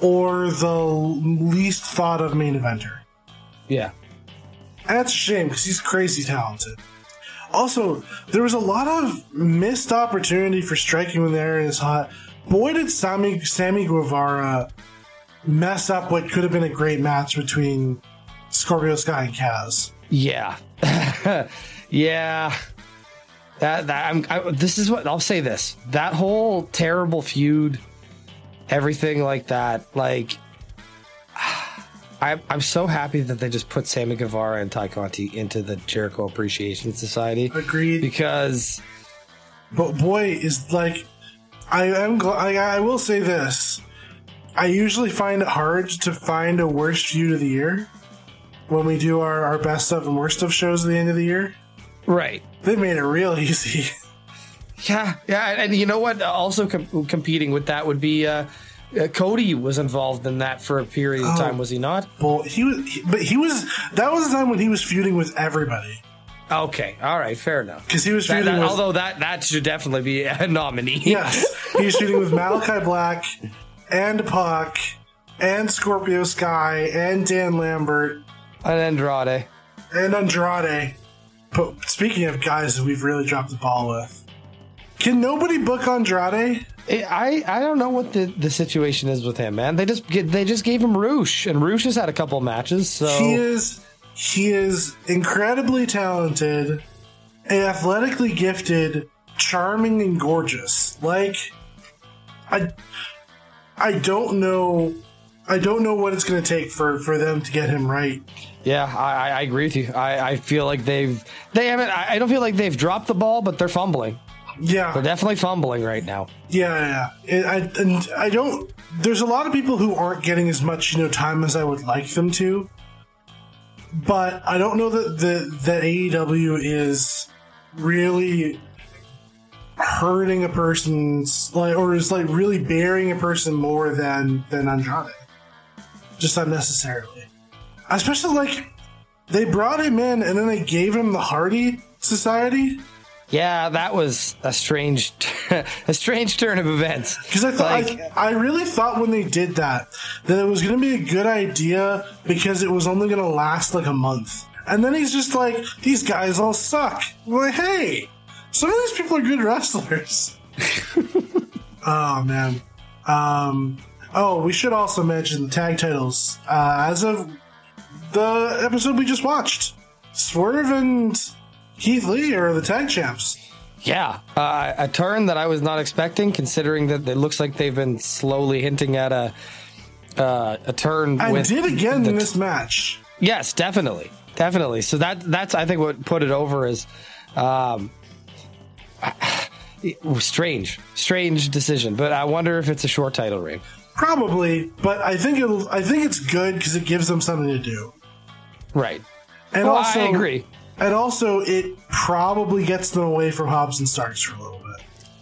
Speaker 2: or the least thought of main eventer.
Speaker 1: Yeah.
Speaker 2: And that's a shame because he's crazy talented. Also, there was a lot of missed opportunity for striking when the area is hot. Boy, did Sammy Sammy Guevara mess up what could have been a great match between Scorpio Sky and Kaz.
Speaker 1: Yeah, yeah. That that I'm. I, this is what I'll say. This that whole terrible feud, everything like that. Like, I'm I'm so happy that they just put Sammy Guevara and Tay Conti into the Jericho Appreciation Society
Speaker 2: Agreed.
Speaker 1: because
Speaker 2: But boy, is like, I am. Gl- I, I will say this: I usually find it hard to find a worst feud of the year when we do our, our best of and worst of shows at the end of the year.
Speaker 1: Right.
Speaker 2: They made it real easy.
Speaker 1: Yeah, yeah, and, and you know what? Also com- competing with that would be uh, uh, Cody was involved in that for a period of
Speaker 2: Oh.
Speaker 1: time, was he not?
Speaker 2: Well, he was, he- but he was. That was the time when he was feuding with everybody
Speaker 1: Okay, all right, fair enough.
Speaker 2: because he was
Speaker 1: That-
Speaker 2: feuding
Speaker 1: that-
Speaker 2: with.
Speaker 1: although that that should definitely be a nominee.
Speaker 2: yes, he was feuding with Malakai Black and PAC and Scorpio Sky and Dan Lambert
Speaker 1: and Andrade.
Speaker 2: and Andrade. But speaking of guys that we've really dropped the ball with, can nobody book Andrade?
Speaker 1: I I don't know what the, the situation is with him, man. They just get, they just gave him Rush, and Rush has had a couple matches. So
Speaker 2: He is he is incredibly talented, athletically gifted, charming, and gorgeous. Like I I don't know I don't know what it's going to take for for them to get him right.
Speaker 1: yeah, I, I agree with you. I, I feel like they've they haven't. I don't feel like they've dropped the ball, but they're fumbling.
Speaker 2: Yeah,
Speaker 1: They're definitely fumbling right now.
Speaker 2: Yeah, yeah. I, and I don't. There's a lot of people who aren't getting as much, you know, time as I would like them to. But I don't know that the that AEW is really hurting a person's like, or is like really burying a person more than than Andrade, just unnecessarily. Especially like they brought him in and then they gave him the Hardy Society.
Speaker 1: Yeah, that was a strange a strange turn of events.
Speaker 2: Because I thought,
Speaker 1: Like-
Speaker 2: I, I really thought when they did that that it was going to be a good idea because it was only going to last like a month, and then he's just like, these guys all suck. I'm like, hey, some of these people are good wrestlers. oh man. Um. Oh, we should also mention the tag titles. Uh, as of the episode we just watched, Swerve and Keith Lee are the tag champs.
Speaker 1: Yeah, uh, a turn that I was not expecting, considering that it looks like they've been slowly hinting at a uh, a turn.
Speaker 2: And
Speaker 1: with
Speaker 2: did again in this match.
Speaker 1: Yes, definitely, definitely. So that that's I think what put it over is um, strange, strange decision. But I wonder if it's a short title reign.
Speaker 2: Probably, but I think it'll. I think it's good because it gives them something to do,
Speaker 1: Right.
Speaker 2: and
Speaker 1: Well,
Speaker 2: also
Speaker 1: I agree.
Speaker 2: And also, it probably gets them away from Hobbs and Starks for a little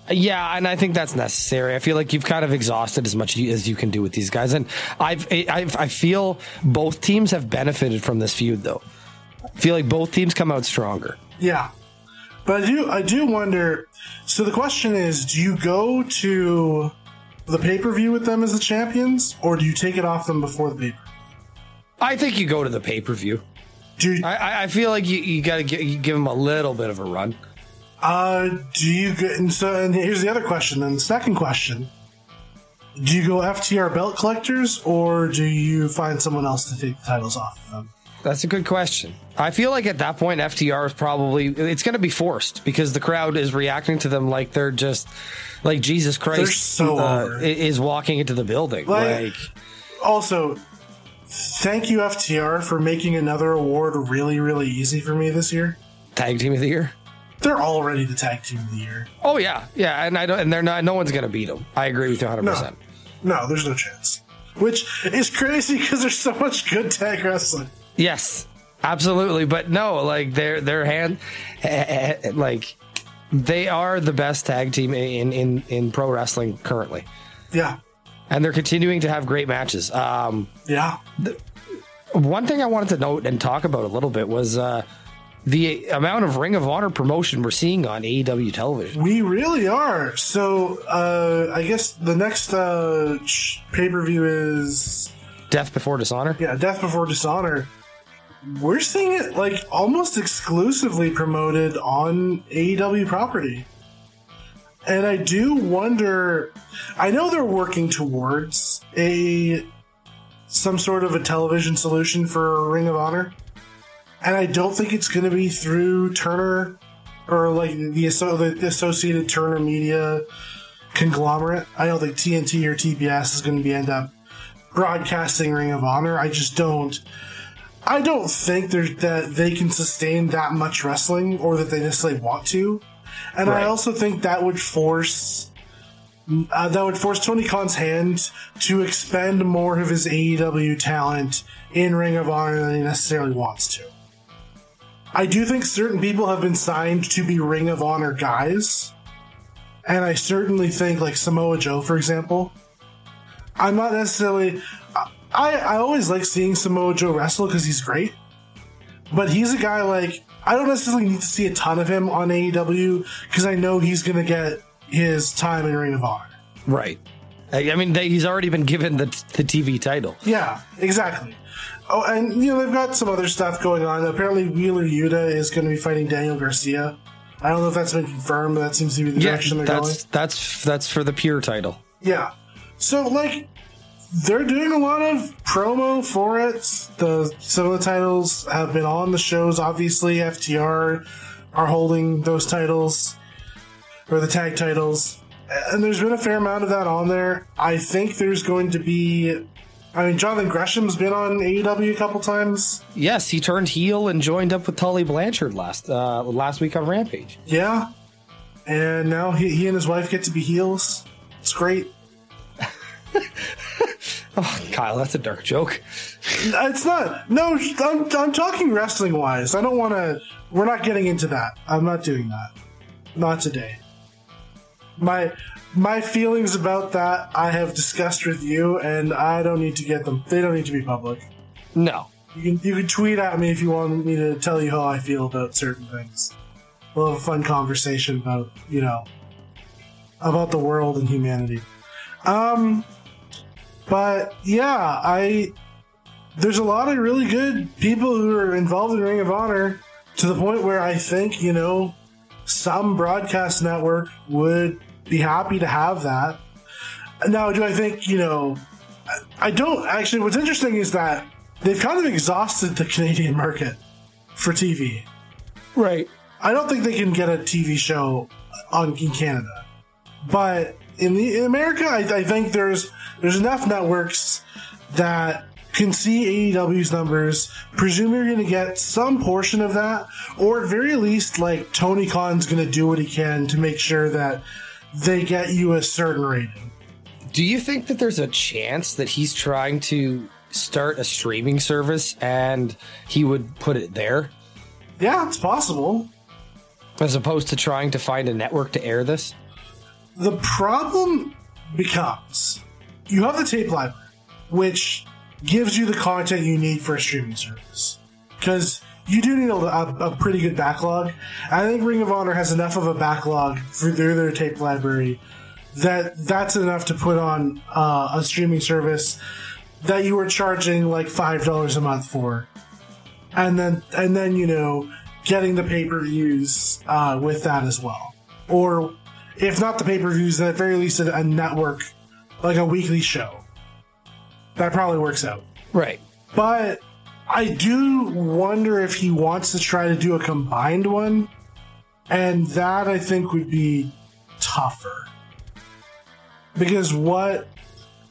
Speaker 2: bit.
Speaker 1: Yeah, and I think that's necessary. I feel like you've kind of exhausted as much as you can do with these guys, and I've, I've I feel both teams have benefited from this feud, though. I feel like both teams come out stronger.
Speaker 2: Yeah, but I do. I do wonder. So the question is: Do you go to the pay per view with them as the champions, or do you take it off them before the pay?
Speaker 1: I think you go to the pay per view.
Speaker 2: Do you,
Speaker 1: I, I- feel like you, you got to give them a little bit of a run.
Speaker 2: uh do you go, and so and here's the other question. Then the second question: Do you go FTR belt collectors, or do you find someone else to take the titles off of them?
Speaker 1: That's a good question. I feel like at that point, FTR is probably it's going to be forced because the crowd is reacting to them like they're just like Jesus Christ
Speaker 2: so
Speaker 1: uh, is walking into the building.
Speaker 2: Like-
Speaker 1: Like,
Speaker 2: Also, thank you FTR for making another award really, really easy for me this year.
Speaker 1: tag team of the year.
Speaker 2: They're already the tag team of the year.
Speaker 1: Oh yeah, yeah, and I don't, and they're not. No one's going to beat them. I agree with you 100.
Speaker 2: No,
Speaker 1: percent
Speaker 2: no, there's no chance. Which is crazy because there's so much good tag wrestling.
Speaker 1: Yes, absolutely. But no, like their their hand, eh, eh, like they are the best tag team in in in pro wrestling currently,
Speaker 2: Yeah,
Speaker 1: and they're continuing to have great matches. Um,
Speaker 2: yeah.
Speaker 1: one thing I wanted to note and talk about a little bit was uh, the amount of Ring of Honor promotion we're seeing on AEW television.
Speaker 2: We really are. So, uh, I guess the next uh, pay per view is
Speaker 1: Death Before Dishonor.
Speaker 2: yeah, Death Before Dishonor. We're seeing it like almost exclusively promoted on AEW property. And I do wonder I know they're working towards a some sort of a television solution for Ring of Honor. And I don't think it's going to be through Turner or like the, the associated Turner Media conglomerate. I don't think TNT or TBS is going to be end up broadcasting Ring of Honor. I just don't. I don't think there's that they can sustain that much wrestling, or that they necessarily want to. And I also think that would force uh, that would force Tony Khan's hand to expend more of his AEW talent in Ring of Honor than he necessarily wants to. I do think certain people have been signed to be Ring of Honor guys, and I certainly think like Samoa Joe, for example. I'm not necessarily. I I always like seeing Samoa Joe wrestle because he's great, but he's a guy like I don't necessarily need to see a ton of him on AEW because I know he's gonna get his time in Ring of Honor.
Speaker 1: Right. I mean, they, he's already been given the the TV title.
Speaker 2: Yeah, exactly. Oh, and you know they've got some other stuff going on. Apparently, Wheeler Yuta is going to be fighting Daniel Garcia. I don't know if that's been confirmed, but that seems to be the
Speaker 1: Yeah,
Speaker 2: direction they're going.
Speaker 1: that's that's that's for the pure title.
Speaker 2: Yeah. So like they're doing a lot of promo for it. The some of the titles have been on the shows. Obviously, FTR are holding those titles or the tag titles. And there's been a fair amount of that on there. I think there's going to be I mean Jonathan Gresham's been on AEW a couple times.
Speaker 1: Yes, he turned heel and joined up with Tully Blanchard last uh, last week on Rampage.
Speaker 2: Yeah. And now he, he and his wife get to be heels. It's great.
Speaker 1: Kyle, that's a dark joke.
Speaker 2: It's not. No, I'm, I'm talking wrestling wise. I don't want to. We're not getting into that. I'm not doing that. Not today. My my feelings about that I have discussed with you, and I don't need to get them. They don't need to be public.
Speaker 1: No.
Speaker 2: You can you can tweet at me if you want me to tell you how I feel about certain things. We'll have a fun conversation about you know about the world and humanity. Um, but yeah, I there's a lot of really good people who are involved in Ring of Honor to the point where I think you know some broadcast network would be happy to have that. Now, do I think you know? I- don't actually. What's interesting is that they've kind of exhausted the Canadian market for TV.
Speaker 1: Right.
Speaker 2: I don't think they can get a TV show on in Canada, but in the in America, I, I think there's there's enough networks that can see AEW's numbers. Presume you're going to get some portion of that, or at very least, like Tony Khan's going to do what he can to make sure that they get you a certain rating.
Speaker 1: Do you think that there's a chance that he's trying to start a streaming service and he would put it there
Speaker 2: Yeah, it's possible.
Speaker 1: as opposed to trying to find a network to air this?
Speaker 2: The problem becomes you have the tape library, which gives you the content you need for a streaming service. Because you do need a, a, a pretty good backlog. I think Ring of Honor has enough of a backlog through their, their tape library that that's enough to put on uh, a streaming service that you were charging like five dollars a month for, and then and then you know getting the pay per views uh, with that as well, or if not the pay per views, then at very least a, a network like a weekly show. That probably works out.
Speaker 1: Right.
Speaker 2: But I do wonder if he wants to try to do a combined one, and that I think would be tougher. Because what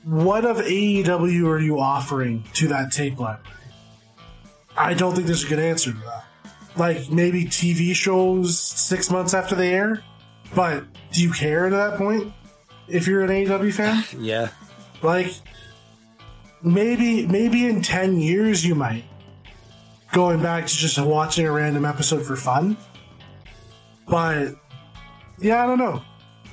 Speaker 2: what of AEW are you offering to that tape library? I don't think there's a good answer to that. Like maybe TV shows six months after they air, but do you care at that point? If you're an AEW fan,
Speaker 1: Yeah.
Speaker 2: like maybe maybe in 10 years you might going back to just watching a random episode for fun but yeah i don't know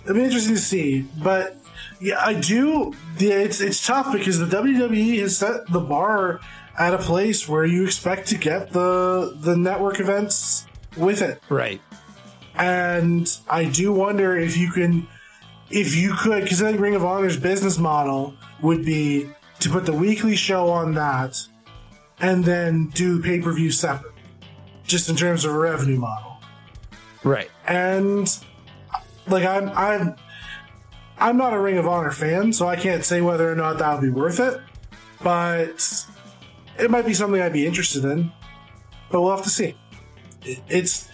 Speaker 2: it'd be interesting to see but yeah i do yeah, it's it's tough because the wwe has set the bar at a place where you expect to get the the network events with it
Speaker 1: Right.
Speaker 2: And I do wonder if you can, if you could, because I think Ring of Honor's business model would be to put the weekly show on that, and then do pay per view separate, just in terms of a revenue model.
Speaker 1: Right.
Speaker 2: And like I'm, I'm, I'm not a Ring of Honor fan, so I can't say whether or not that would be worth it. But it might be something I'd be interested in. But we'll have to see. It's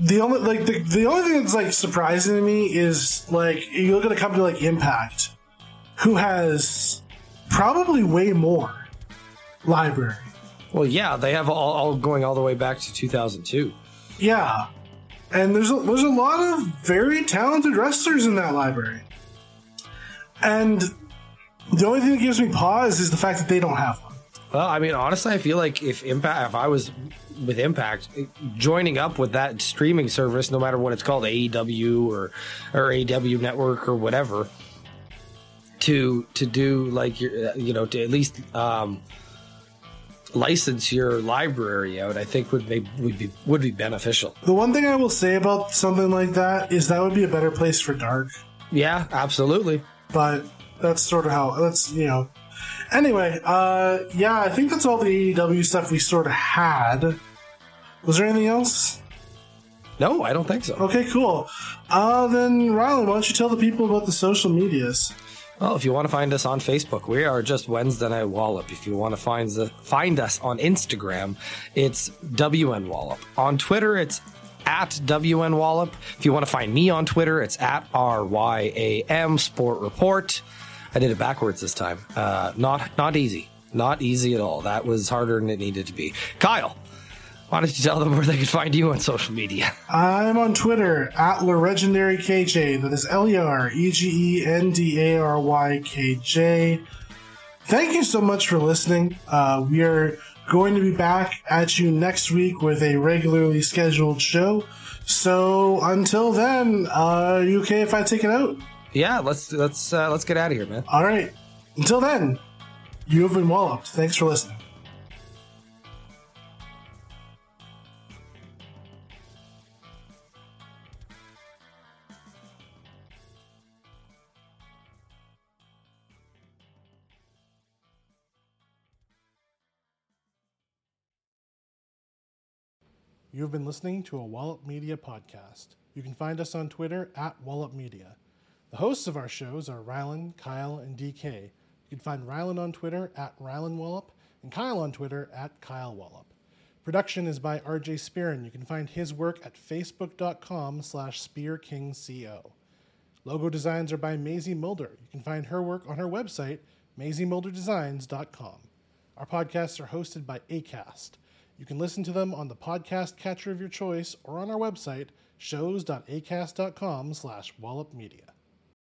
Speaker 2: the only like the, the only thing that's like surprising to me is like you look at a company like Impact, who has probably way more library.
Speaker 1: Well, yeah, they have all, all going all the way back to 2002.
Speaker 2: Yeah, and there's a, there's a lot of very talented wrestlers in that library, and the only thing that gives me pause is the fact that they don't have one.
Speaker 1: Well, I mean, honestly, I feel like if Impact, if I was with Impact, joining up with that streaming service, no matter what it's called, AEW or or AEW Network or whatever, to to do like your, you know, to at least um, license your library out, I think would be would be would be beneficial.
Speaker 2: The one thing I will say about something like that is that would be a better place for Dark,
Speaker 1: Yeah, absolutely.
Speaker 2: but that's sort of how that's you know. Anyway, uh, yeah, I think that's all the AEW stuff we sort of had. Was there anything else?
Speaker 1: No, I don't think so.
Speaker 2: Okay, cool. Uh, then Rylan, why don't you tell the people about the social medias?
Speaker 1: Well, if you want to find us on Facebook, we are just Wednesday Night Wallop. If you want to find the, find us on Instagram, it's WN Wallop. On Twitter, it's at WN Wallop. If you want to find me on Twitter, it's at RYAM Sport Report. I did it backwards this time. Uh, not not easy. Not easy at all. That was harder than it needed to be. Kyle, why don't you tell them where they can find you on social media?
Speaker 2: I'm on Twitter at Legendary KJ. That is L E R E G E N D A R Y K J. Thank you so much for listening. Uh, we are going to be back at you next week with a regularly scheduled show. So until then, uh, are you okay if I take it out?
Speaker 1: Yeah, let's let's uh, let's get out of here, man.
Speaker 2: All right. Until then, you have been walloped. Thanks for listening. You have been listening to a Wallop Media podcast. You can find us on Twitter at Wallop Media. The hosts of our shows are Rylan, Kyle, and DK. You can find Rylan on Twitter at Rylan Wallop and Kyle on Twitter at Kyle Wallop. Production is by RJ Spearin. You can find his work at facebook.com slash spearkingco. Logo designs are by Maisie Mulder. You can find her work on her website, maisiemulderdesigns.com. Our podcasts are hosted by ACAST. You can listen to them on the podcast catcher of your choice or on our website, shows.acast.com slash wallopmedia.